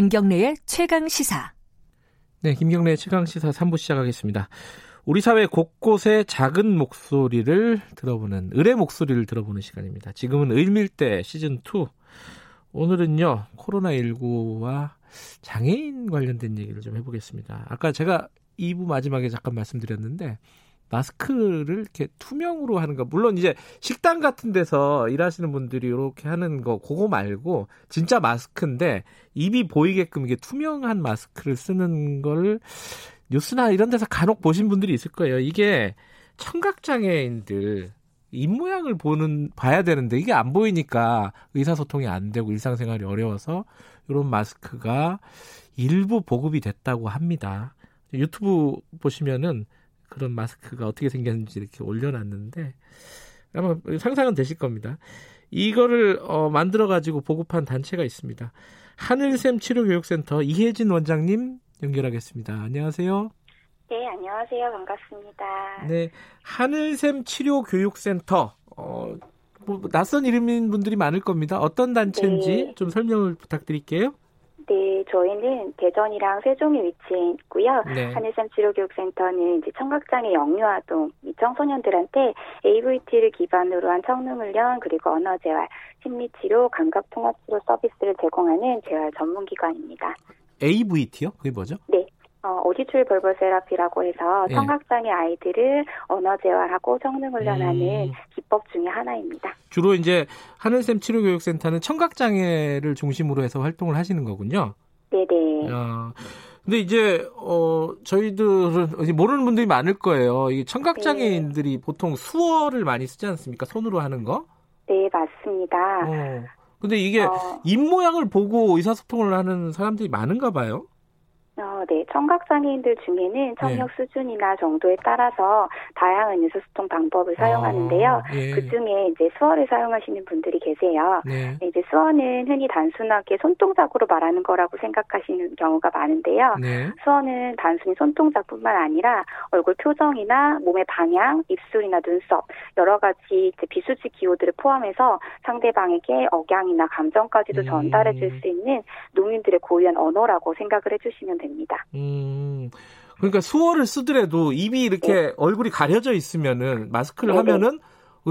김경래의 최강 시사. 네, 김경래의 최강 시사 3부 시작하겠습니다. 우리 사회 곳곳의 작은 목소리를 들어보는 을의 목소리를 들어보는 시간입니다. 지금은 을밀대 시즌 2. 오늘은요 코로나 19와 장애인 관련된 얘기를 좀 해보겠습니다. 아까 제가 2부 마지막에 잠깐 말씀드렸는데 마스크를 이렇게 투명으로 하는 거 물론 이제 식당 같은 데서 일하시는 분들이 이렇게 하는 거 그거 말고 진짜 마스크인데 입이 보이게끔 이게 투명한 마스크를 쓰는 걸 뉴스나 이런 데서 간혹 보신 분들이 있을 거예요. 이게 청각 장애인들 입 모양을 보는 봐야 되는데 이게 안 보이니까 의사소통이 안 되고 일상생활이 어려워서 이런 마스크가 일부 보급이 됐다고 합니다. 유튜브 보시면은 그런 마스크가 어떻게 생겼는지 이렇게 올려놨는데 아마 상상은 되실 겁니다. 이거를 어, 만들어 가지고 보급한 단체가 있습니다. 하늘샘 치료교육센터 이혜진 원장님 연결하겠습니다. 안녕하세요. 네, 안녕하세요. 반갑습니다. 네, 하늘샘 치료교육센터. 어, 뭐 낯선 이름인 분들이 많을 겁니다. 어떤 단체인지 네. 좀 설명을 부탁드릴게요. 네, 저희는 대전이랑 세종에 위치해 있고요. 네. 한일샘 치료교육센터는 이제 청각장애 영유아동 청소년들한테 AVT를 기반으로 한 청능훈련 그리고 언어재활, 심리치료, 감각통합치료 서비스를 제공하는 재활 전문기관입니다. AVT요? 그게 뭐죠? 네. 어, 오디츄얼 벌벌 세라피라고 해서 예. 청각장애 아이들을 언어 재활하고 성능 훈련하는 음. 기법 중의 하나입니다. 주로 이제 하늘샘 치료교육센터는 청각장애를 중심으로 해서 활동을 하시는 거군요. 네네. 어, 근데 이제 어 저희들은 모르는 분들이 많을 거예요. 이 청각장애인들이 네. 보통 수어를 많이 쓰지 않습니까? 손으로 하는 거? 네, 맞습니다. 어. 근데 이게 어. 입 모양을 보고 의사소통을 하는 사람들이 많은가 봐요. 어, 네. 청각 장애인들 중에는 청력 네. 수준이나 정도에 따라서 다양한 의사소통 방법을 사용하는데요. 아, 예. 그 중에 이제 수어를 사용하시는 분들이 계세요. 네. 네. 이제 수어는 흔히 단순하게 손동작으로 말하는 거라고 생각하시는 경우가 많은데요. 네. 수어는 단순히 손동작뿐만 아니라 얼굴 표정이나 몸의 방향, 입술이나 눈썹 여러 가지 비수지 기호들을 포함해서 상대방에게 억양이나 감정까지도 음. 전달해 줄 수 있는 농민들의 고유한 언어라고 생각을 해주시면 됩니다. 됩니다. 음. 그러니까 수어를 쓰더라도 입이 이렇게 네. 얼굴이 가려져 있으면은 마스크를 네네. 하면은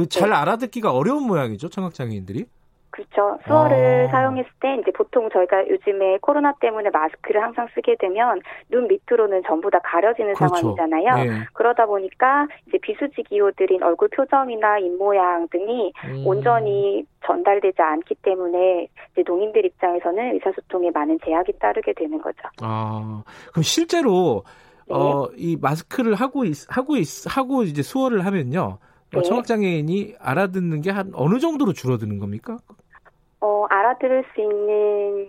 잘 네. 알아듣기가 어려운 모양이죠 청각 장애인들이. 그렇죠. 수어를 아. 사용했을 때 이제 보통 저희가 요즘에 코로나 때문에 마스크를 항상 쓰게 되면 눈 밑으로는 전부 다 가려지는 그렇죠. 상황이잖아요. 네. 그러다 보니까 이제 비수지 기호들인 얼굴 표정이나 입 모양 등이 음. 온전히 전달되지 않기 때문에 이제 농인들 입장에서는 의사소통에 많은 제약이 따르게 되는 거죠. 아, 그럼 실제로 네. 어, 이 마스크를 하고 있, 하고 있, 하고 이제 수어를 하면요. 네. 청각장애인이 알아듣는 게 한 어느 정도로 줄어드는 겁니까? 어, 알아들을 수 있는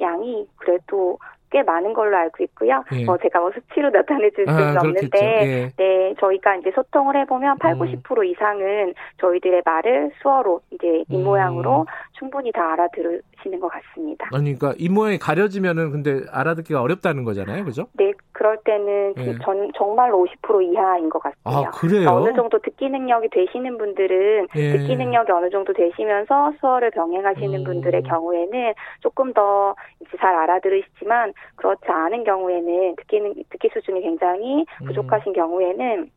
양이 그래도 꽤 많은 걸로 알고 있고요. 예. 어, 제가 뭐 수치로 나타내 줄 수는 아, 없는데, 예. 네, 저희가 이제 소통을 해보면 8, 90% 음. 이상은 저희들의 말을 수어로 이제 이 모양으로 음. 충분히 다 알아들 으시는 것 같습니다. 아니, 그러니까 이 모양이 가려지면은 근데 알아듣기가 어렵다는 거잖아요, 그죠? 네, 그럴 때는 예. 전, 정말로 50% 이하인 것 같아요. 아, 그래요? 그러니까 어느 정도 듣기 능력이 되시는 분들은 예. 듣기 능력이 어느 정도 되시면서 수어를 병행하시는 음. 분들의 경우에는 조금 더 이제 잘 알아들으시지만 그렇지 않은 경우에는 듣기, 듣기 수준이 굉장히 음. 부족하신 음. 경우에는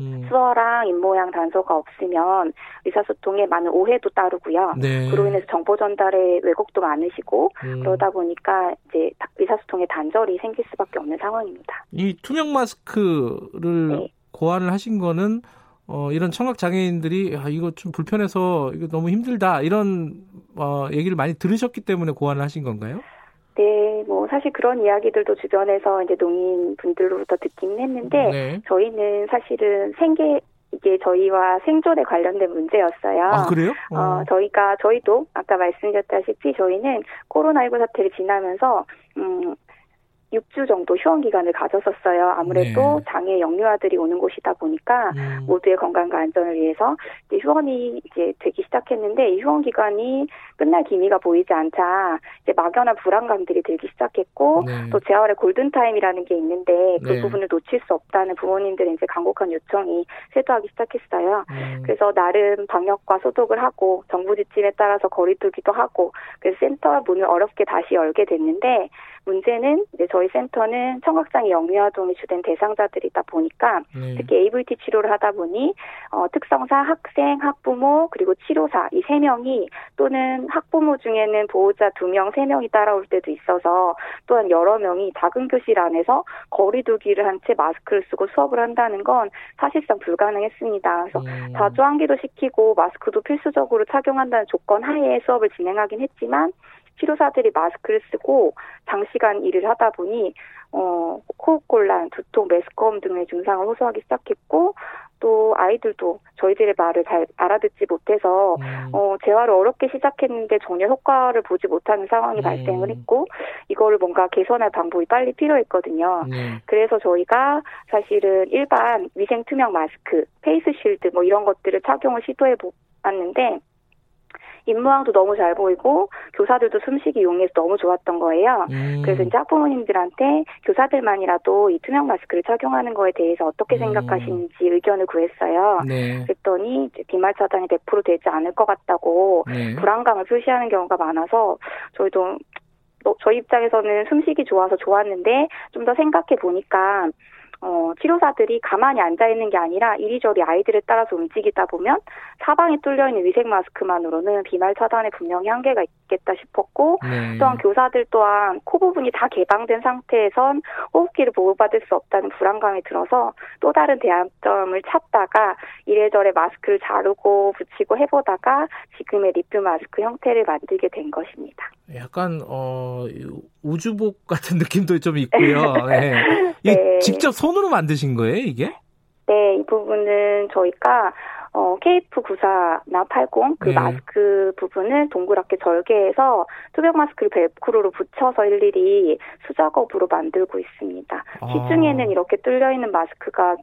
음. 수어랑 입모양 단서가 없으면 의사소통에 많은 오해도 따르고요. 네. 그로 인해서 정보 전달에 왜곡도 많으시고 음. 그러다 보니까 이제 의사소통에 단절이 생길 수밖에 없는 상황입니다. 이 투명 마스크를 네. 고안을 하신 거는 어, 이런 청각 장애인들이 아, 이거 좀 불편해서 이거 너무 힘들다 이런 어, 얘기를 많이 들으셨기 때문에 고안을 하신 건가요? 네, 뭐 사실 그런 이야기들도 주변에서 이제 농인 분들로부터 듣긴 했는데 네. 저희는 사실은 생계 이게 저희와 생존에 관련된 문제였어요. 아, 그래요? 어. 어, 저희가 저희도 아까 말씀드렸다시피 저희는 코로나19 사태를 지나면서 음 6주 정도 휴원 기간을 가졌었어요. 아무래도 네. 장애 영유아들이 오는 곳이다 보니까 음. 모두의 건강과 안전을 위해서 이제 휴원이 이제 되기 시작했는데 이 휴원 기간이 끝날 기미가 보이지 않자 이제 막연한 불안감들이 들기 시작했고 네. 또 재활의 골든 타임이라는 게 있는데 그 네. 부분을 놓칠 수 없다는 부모님들의 이제 간곡한 요청이 쇄도하기 시작했어요. 음. 그래서 나름 방역과 소독을 하고 정부 지침에 따라서 거리두기도 하고 그래서 센터 문을 어렵게 다시 열게 됐는데 문제는 이제 저희 센터는 청각장애 영유아동이 주된 대상자들이다 보니까 네. 특히 AVT 치료를 하다 보니 어, 특성사 학생, 학부모 그리고 치료사 이 세 명이 또는 학부모 중에는 보호자 두 명, 세 명이 따라올 때도 있어서 또한 여러 명이 작은 교실 안에서 거리두기를 한 채 마스크를 쓰고 수업을 한다는 건 사실상 불가능했습니다. 그래서 음. 자주 환기도 시키고 마스크도 필수적으로 착용한다는 조건 하에 수업을 진행하긴 했지만 치료사들이 마스크를 쓰고 장시간 일을 하다 보니 어, 호흡곤란, 두통, 메스꺼움 등의 증상을 호소하기 시작했고 또 아이들도 저희들의 말을 잘 알아듣지 못해서 음. 어, 재활을 어렵게 시작했는데 전혀 효과를 보지 못하는 상황이 음. 발생을 했고 이거를 뭔가 개선할 방법이 빨리 필요했거든요. 음. 그래서 저희가 사실은 일반 위생 투명 마스크, face shield 뭐 이런 것들을 착용을 시도해 보았는데 입모양도 너무 잘 보이고 교사들도 숨쉬기 용이해서 너무 좋았던 거예요. 음. 그래서 이제 학부모님들한테 교사들만이라도 이 투명 마스크를 착용하는 거에 대해서 어떻게 음. 생각하시는지 의견을 구했어요. 네. 그랬더니 비말 차단이 100% 되지 않을 것 같다고 네. 불안감을 표시하는 경우가 많아서 저희도 저희 입장에서는 숨쉬기 좋아서 좋았는데 좀 더 생각해 보니까 어, 치료사들이 가만히 앉아 있는 게 아니라 이리저리 아이들을 따라서 움직이다 보면 사방에 뚫려 있는 위생 마스크만으로는 비말 차단에 분명히 한계가 있겠다 싶었고 네. 또한 교사들 또한 코 부분이 다 개방된 상태에선 호흡기를 보호받을 수 없다는 불안감이 들어서 또 다른 대안점을 찾다가 이래저래 마스크를 자르고 붙이고 해보다가 지금의 리뷰 마스크 형태를 만들게 된 것입니다. 약간 어 우주복 같은 느낌도 좀 있고요. 네. 네. 직접 손 으로 만드신 거예요, 이게? 네, 이 부분은 저희가 어, KF94나 80, 그 네. 마스크 부분을 동그랗게 절개해서 투명 마스크를 벨크로로 붙여서 일일이 수작업으로 만들고 있습니다. 아. 시중에는 이렇게 뚫려있는 마스크가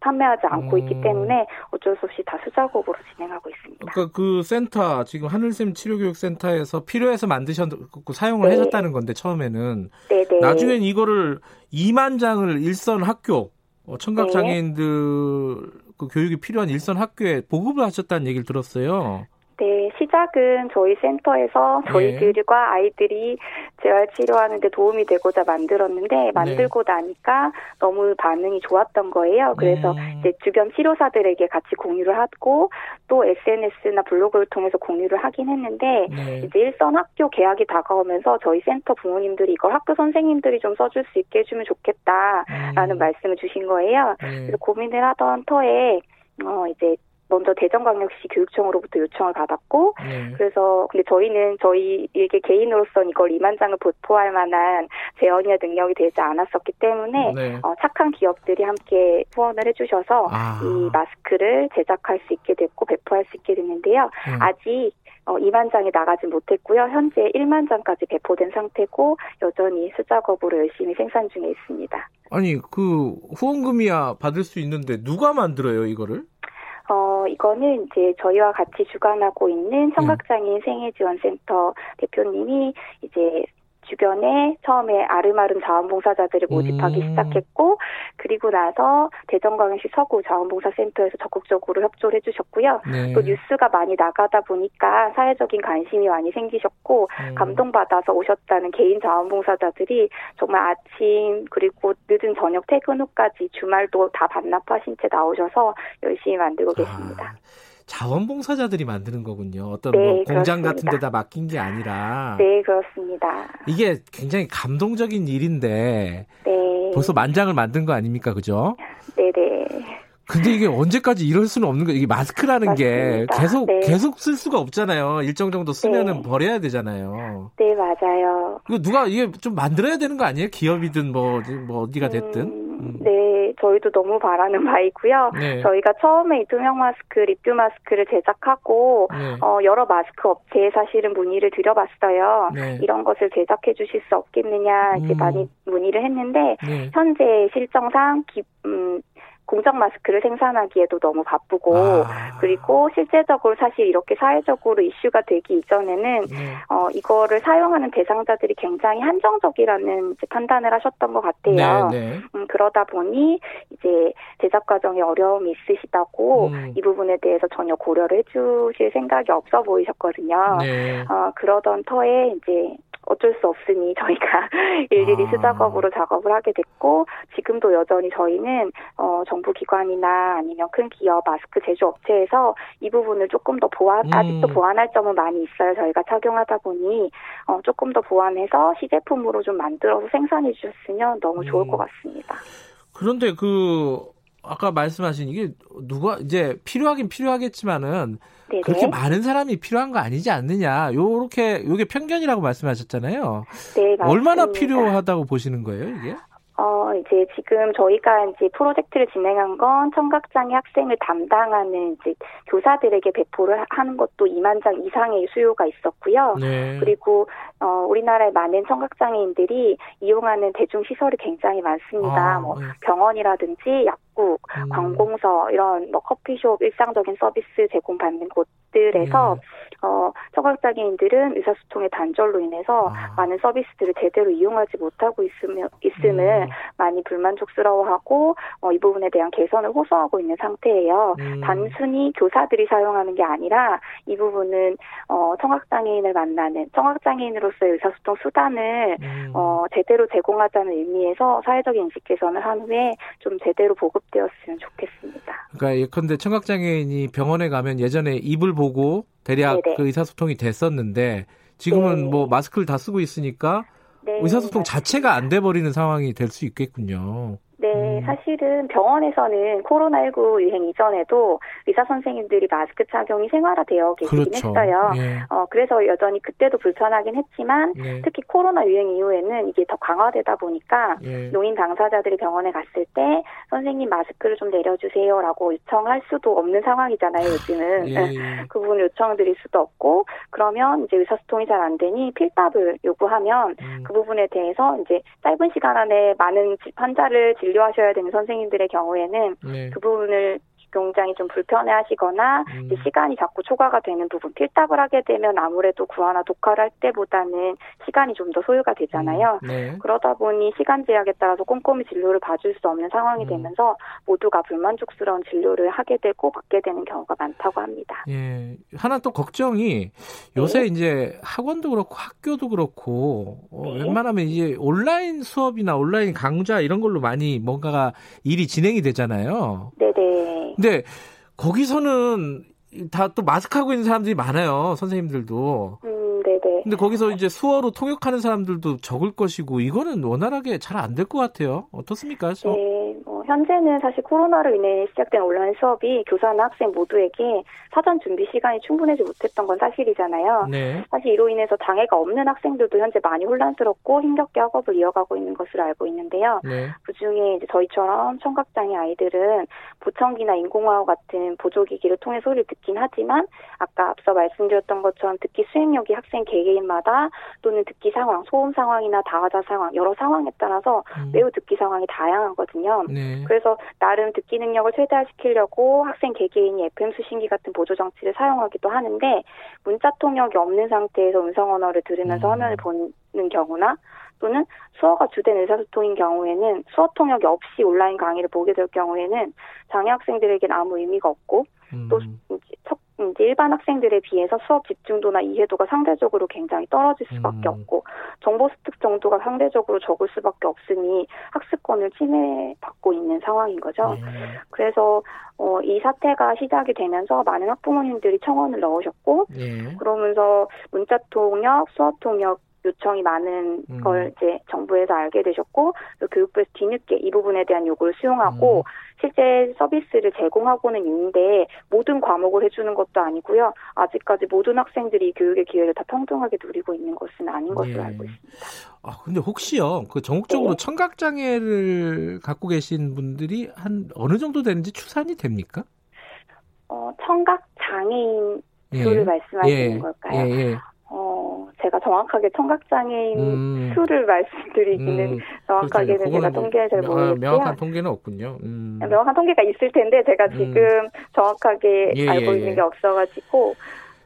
판매하지 않고 음. 있기 때문에 어쩔 수 없이 다 수작업으로 진행하고 있습니다. 그러니까 그 센터 지금 하늘샘 치료교육센터에서 필요해서 만드셨고 사용을 네. 하셨다는 건데 처음에는 네네. 네. 나중엔 이거를 2만 장을 일선 학교 어, 청각 장애인들 네. 그 교육이 필요한 일선 학교에 보급을 하셨다는 얘기를 들었어요. 네, 시작은 저희 센터에서 네. 저희들과 아이들이 재활 치료하는데 도움이 되고자 만들었는데 네. 만들고 네. 나니까 너무 반응이 좋았던 거예요. 그래서 음. 이제 주변 치료사들에게 같이 공유를 하고 또 SNS나 블로그를 통해서 공유를 하긴 했는데 네. 이제 일선 학교 개학이 다가오면서 저희 센터 부모님들이 이걸 학교 선생님들이 좀 써줄 수 있게 해주면 좋겠다라는 음. 말씀을 주신 거예요. 네. 그래서 고민을 하던 터에 어 이제 먼저 대전광역시 교육청으로부터 요청을 받았고 네. 그래서 근데 저희는 저희에게 개인으로서 이걸 이만장을 보포할 만한 재원이나 능력이 되지 않았었기 때문에 네. 어, 착한 기업들이 함께 후원을 해주셔서 아. 이 마스크를 제작할 수 있게 됐고 배포할 수 있게 됐는데요. 음. 아직 어, 2만 장이 나가지 못했고요. 현재 1만 장까지 배포된 상태고 여전히 수작업으로 열심히 생산 중에 있습니다. 아니 그 후원금이야 받을 수 있는데 누가 만들어요 이거를? 어, 이거는 이제 저희와 같이 주관하고 있는 청각장애인 생애지원센터 대표님이 이제 주변에 처음에 아름아름 자원봉사자들을 모집하기 음. 시작했고 그리고 나서 대전광역시 서구 자원봉사센터에서 적극적으로 협조를 해주셨고요. 네. 또 뉴스가 많이 나가다 보니까 사회적인 관심이 많이 생기셨고 음. 감동받아서 오셨다는 개인 자원봉사자들이 정말 아침 그리고 늦은 저녁 퇴근 후까지 주말도 다 반납하신 채 나오셔서 열심히 만들고 계십니다. 아. 자원봉사자들이 만드는 거군요. 어떤 네, 뭐 공장 그렇습니다. 같은 데다 맡긴 게 아니라. 네, 그렇습니다. 이게 굉장히 감동적인 일인데. 네. 벌써 만장을 만든 거 아닙니까? 그죠? 네, 네. 근데 이게 언제까지 이럴 수는 없는 거 이게 마스크라는 맞습니다. 게 계속 네. 계속 쓸 수가 없잖아요. 일정 정도 쓰면은 네. 버려야 되잖아요. 네, 맞아요. 이거 누가 이게 좀 만들어야 되는 거 아니에요? 기업이든 뭐, 뭐 어디가 됐든. 음, 네, 네, 저희도 너무 바라는 바이고요. 네. 저희가 처음에 이 투명 마스크, 리뷰 마스크를 제작하고 네. 어, 여러 마스크 업체에 사실은 문의를 드려봤어요. 네. 이런 것을 제작해 주실 수 없겠느냐 이제 음. 많이 문의를 했는데 네. 현재 실정상 기, 음, 공적 마스크를 생산하기에도 너무 바쁘고 아. 그리고 실제적으로 사실 이렇게 사회적으로 이슈가 되기 이전에는 네. 어 이거를 사용하는 대상자들이 굉장히 한정적이라는 판단을 하셨던 것 같아요. 네, 네. 음, 그러다 보니 이제 제작 과정에 어려움이 있으시다고 음. 이 부분에 대해서 전혀 고려를 해주실 생각이 없어 보이셨거든요. 네. 어 그러던 터에 이제 어쩔 수 없으니 저희가 일일이 아. 수작업으로 작업을 하게 됐고 지금도 여전히 저희는 어, 정부 기관이나 아니면 큰 기업 마스크 제조 업체에서 이 부분을 조금 더 보완 음. 아직도 보완할 점은 많이 있어요. 저희가 착용하다 보니 어, 조금 더 보완해서 시제품으로 좀 만들어서 생산해 주셨으면 너무 좋을 음. 것 같습니다. 그런데 그 아까 말씀하신 이게 누가 이제 필요하긴 필요하겠지만은 네네. 그렇게 많은 사람이 필요한 거 아니지 않느냐. 요렇게 요게 편견이라고 말씀하셨잖아요. 네, 맞습니다. 얼마나 필요하다고 보시는 거예요, 이게? 어, 이제 지금 저희가 이제 프로젝트를 진행한 건 청각장애 학생을 담당하는 이제 교사들에게 배포를 하는 것도 2만 장 이상의 수요가 있었고요. 네. 그리고 어, 우리나라의 많은 청각장애인들이 이용하는 대중시설이 굉장히 많습니다. 아, 뭐 네. 병원이라든지 약국, 음. 관공서 이런 뭐 커피숍 일상적인 서비스 제공받는 곳들에서 네. 어, 청각장애인들은 의사소통의 단절로 인해서 아. 많은 서비스들을 제대로 이용하지 못하고 있으며, 있음을 음. 많이 불만족스러워하고 어, 이 부분에 대한 개선을 호소하고 있는 상태예요. 음. 단순히 교사들이 사용하는 게 아니라 이 부분은 어, 청각장애인을 만나는 청각장애인으로서의 의사소통 수단을 음. 어, 제대로 제공하자는 의미에서 사회적인 인식 개선을 한 후에 좀 제대로 보급되었으면 좋겠습니다. 그러니까 예컨대 청각장애인이 병원에 가면 예전에 입을 보고 대략 네네. 그 의사소통이 됐었는데 지금은 네. 뭐 마스크를 다 쓰고 있으니까 네, 의사소통 자체가 안 돼 버리는 상황이 될 수 있겠군요. 네, 음. 사실은 병원에서는 코로나19 유행 이전에도 의사 선생님들이 마스크 착용이 생활화되어 계시긴 그렇죠. 했어요. 예. 어, 그래서 여전히 그때도 불편하긴 했지만 예. 특히 코로나 유행 이후에는 이게 더 강화되다 보니까 예. 노인 당사자들이 병원에 갔을 때 선생님 마스크를 좀 내려주세요라고 요청할 수도 없는 상황이잖아요, 요즘은. 예, 예. 그 부분 요청드릴 수도 없고 그러면 이제 의사소통이 잘 안 되니 필답을 요구하면 음. 그 부분에 대해서 이제 짧은 시간 안에 많은 환자를 질 진료하셔야 되는 선생님들의 경우에는 네. 그 부분을 굉장히 좀 불편해 하시거나 음. 시간이 자꾸 초과가 되는 부분 필답을 하게 되면 아무래도 구하나 독화를 할 때보다는 시간이 좀 더 소요가 되잖아요. 음. 네. 그러다 보니 시간 제약에 따라서 꼼꼼히 진료를 봐줄 수 없는 상황이 음. 되면서 모두가 불만족스러운 진료를 하게 되고 받게 되는 경우가 많다고 합니다. 예. 하나 또 걱정이 요새 네. 이제 학원도 그렇고 학교도 그렇고 어, 네. 웬만하면 이제 온라인 수업이나 온라인 강좌 이런 걸로 많이 뭔가가 일이 진행이 되잖아요. 네네. 근데 거기서는 다 또 마스크 하고 있는 사람들이 많아요. 선생님들도. 음, 네네. 근데 거기서 이제 수어로 통역하는 사람들도 적을 것이고 이거는 원활하게 잘 안 될 것 같아요. 어떻습니까? 네. 뭐 현재는 사실 코로나로 인해 시작된 온라인 수업이 교사나 학생 모두에게 사전 준비 시간이 충분하지 못했던 건 사실이잖아요. 네. 사실 이로 인해서 장애가 없는 학생들도 현재 많이 혼란스럽고 힘겹게 학업을 이어가고 있는 것으로 알고 있는데요. 네. 그 중에 이제 저희처럼 청각장애 아이들은 보청기나 인공화호 같은 보조기기를 통해 소리를 듣긴 하지만 아까 앞서 말씀드렸던 것처럼 듣기 수행력이 학생 개개인마다 또는 듣기 상황, 소음 상황이나 다화자 상황 여러 상황에 따라서 음. 매우 듣기 상황이 다양하거든요. 네. 그래서 나름 듣기 능력을 최대화시키려고 학생 개개인이 FM 수신기 같은 보조 장치를 사용하기도 하는데 문자 통역이 없는 상태에서 음성 언어를 들으면서 음. 화면을 보는 경우나 또는 수어가 주된 의사소통인 경우에는 수어 통역이 없이 온라인 강의를 보게 될 경우에는 장애 학생들에게는 아무 의미가 없고 음. 또첫 이제 일반 학생들에 비해서 수업 집중도나 이해도가 상대적으로 굉장히 떨어질 수밖에 음. 없고 정보 습득 정도가 상대적으로 적을 수밖에 없으니 학습권을 침해받고 있는 상황인 거죠. 네. 그래서 어, 이 사태가 시작이 되면서 많은 학부모님들이 청원을 넣으셨고 네. 그러면서 문자 통역, 수업 통역 요청이 많은 음. 걸 이제 정부에서 알게 되셨고 교육부에서 뒤늦게 이 부분에 대한 요구를 수용하고 음. 실제 서비스를 제공하고는 있는데 모든 과목을 해주는 것도 아니고요. 아직까지 모든 학생들이 교육의 기회를 다 평등하게 누리고 있는 것은 아닌 것으로 예. 알고 있습니다. 아 근데 혹시요 그 전국적으로 네. 청각 장애를 갖고 계신 분들이 한 어느 정도 되는지 추산이 됩니까? 어 청각 장애인 수를 예. 말씀하시는 예. 걸까요? 예, 예. 어, 제가 정확하게 청각장애인 음. 수를 말씀드리기는 음. 정확하게는 그렇죠. 제가 통계를 잘 모르겠고요. 명확한 통계는 없군요. 음. 명확한 통계가 있을 텐데 제가 음. 지금 정확하게 예, 알고 예, 있는 예. 게 없어가지고.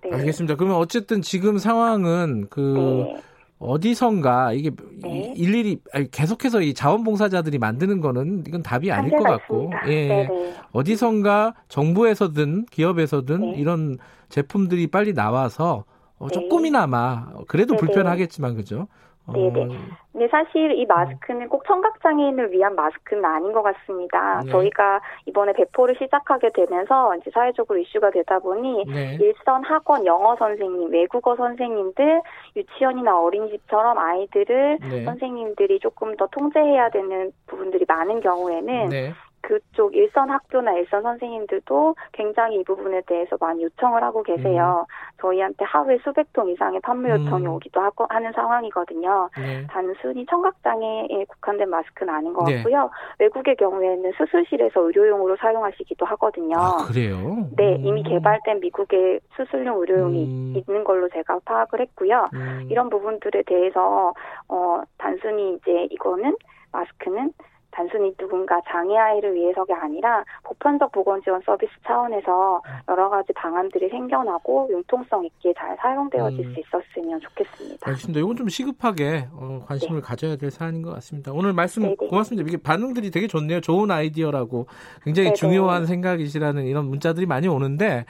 네. 알겠습니다. 그러면 어쨌든 지금 상황은 그 네. 어디선가 이게 네. 일일이 계속해서 이 자원봉사자들이 만드는 거는 이건 답이 아닐 것 같고 예 네네. 어디선가 정부에서든 기업에서든 네. 이런 제품들이 빨리 나와서 어, 네. 조금이나마 그래도 네네. 불편하겠지만 그죠? 네네. 어... 근데 사실 이 마스크는 꼭 청각장애인을 위한 마스크는 아닌 것 같습니다. 네. 저희가 이번에 배포를 시작하게 되면서 이제 사회적으로 이슈가 되다 보니 네. 일선 학원 영어 선생님, 외국어 선생님들, 유치원이나 어린이집처럼 아이들을 네. 선생님들이 조금 더 통제해야 되는 부분들이 많은 경우에는 네. 그쪽 일선 학교나 일선 선생님들도 굉장히 이 부분에 대해서 많이 요청을 하고 계세요. 음. 저희한테 하루에 수백 통 이상의 판매 요청이 음. 오기도 하고 하는 상황이거든요. 네. 단순히 청각장애에 국한된 마스크는 아닌 것 네. 같고요. 외국의 경우에는 수술실에서 의료용으로 사용하시기도 하거든요. 아, 그래요? 네, 음. 이미 개발된 미국의 수술용 의료용이 음. 있는 걸로 제가 파악을 했고요. 음. 이런 부분들에 대해서 어 단순히 이제 이거는 마스크는 단순히 누군가 장애 아이를 위해서가 아니라 보편적 보건 지원 서비스 차원에서 여러 가지 방안들이 생겨나고 융통성 있게 잘 사용되어질 음. 수 있었으면 좋겠습니다. 알겠습니다. 이건 좀 시급하게 어, 관심을 네. 가져야 될 사안인 것 같습니다. 오늘 말씀 네네. 고맙습니다. 이게 반응들이 되게 좋네요. 좋은 아이디어라고 굉장히 네네. 중요한 생각이시라는 이런 문자들이 많이 오는데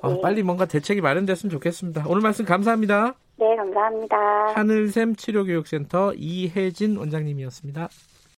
어, 빨리 뭔가 대책이 마련됐으면 좋겠습니다. 오늘 말씀 감사합니다. 네, 감사합니다. 하늘샘 치료교육센터 이혜진 원장님이었습니다.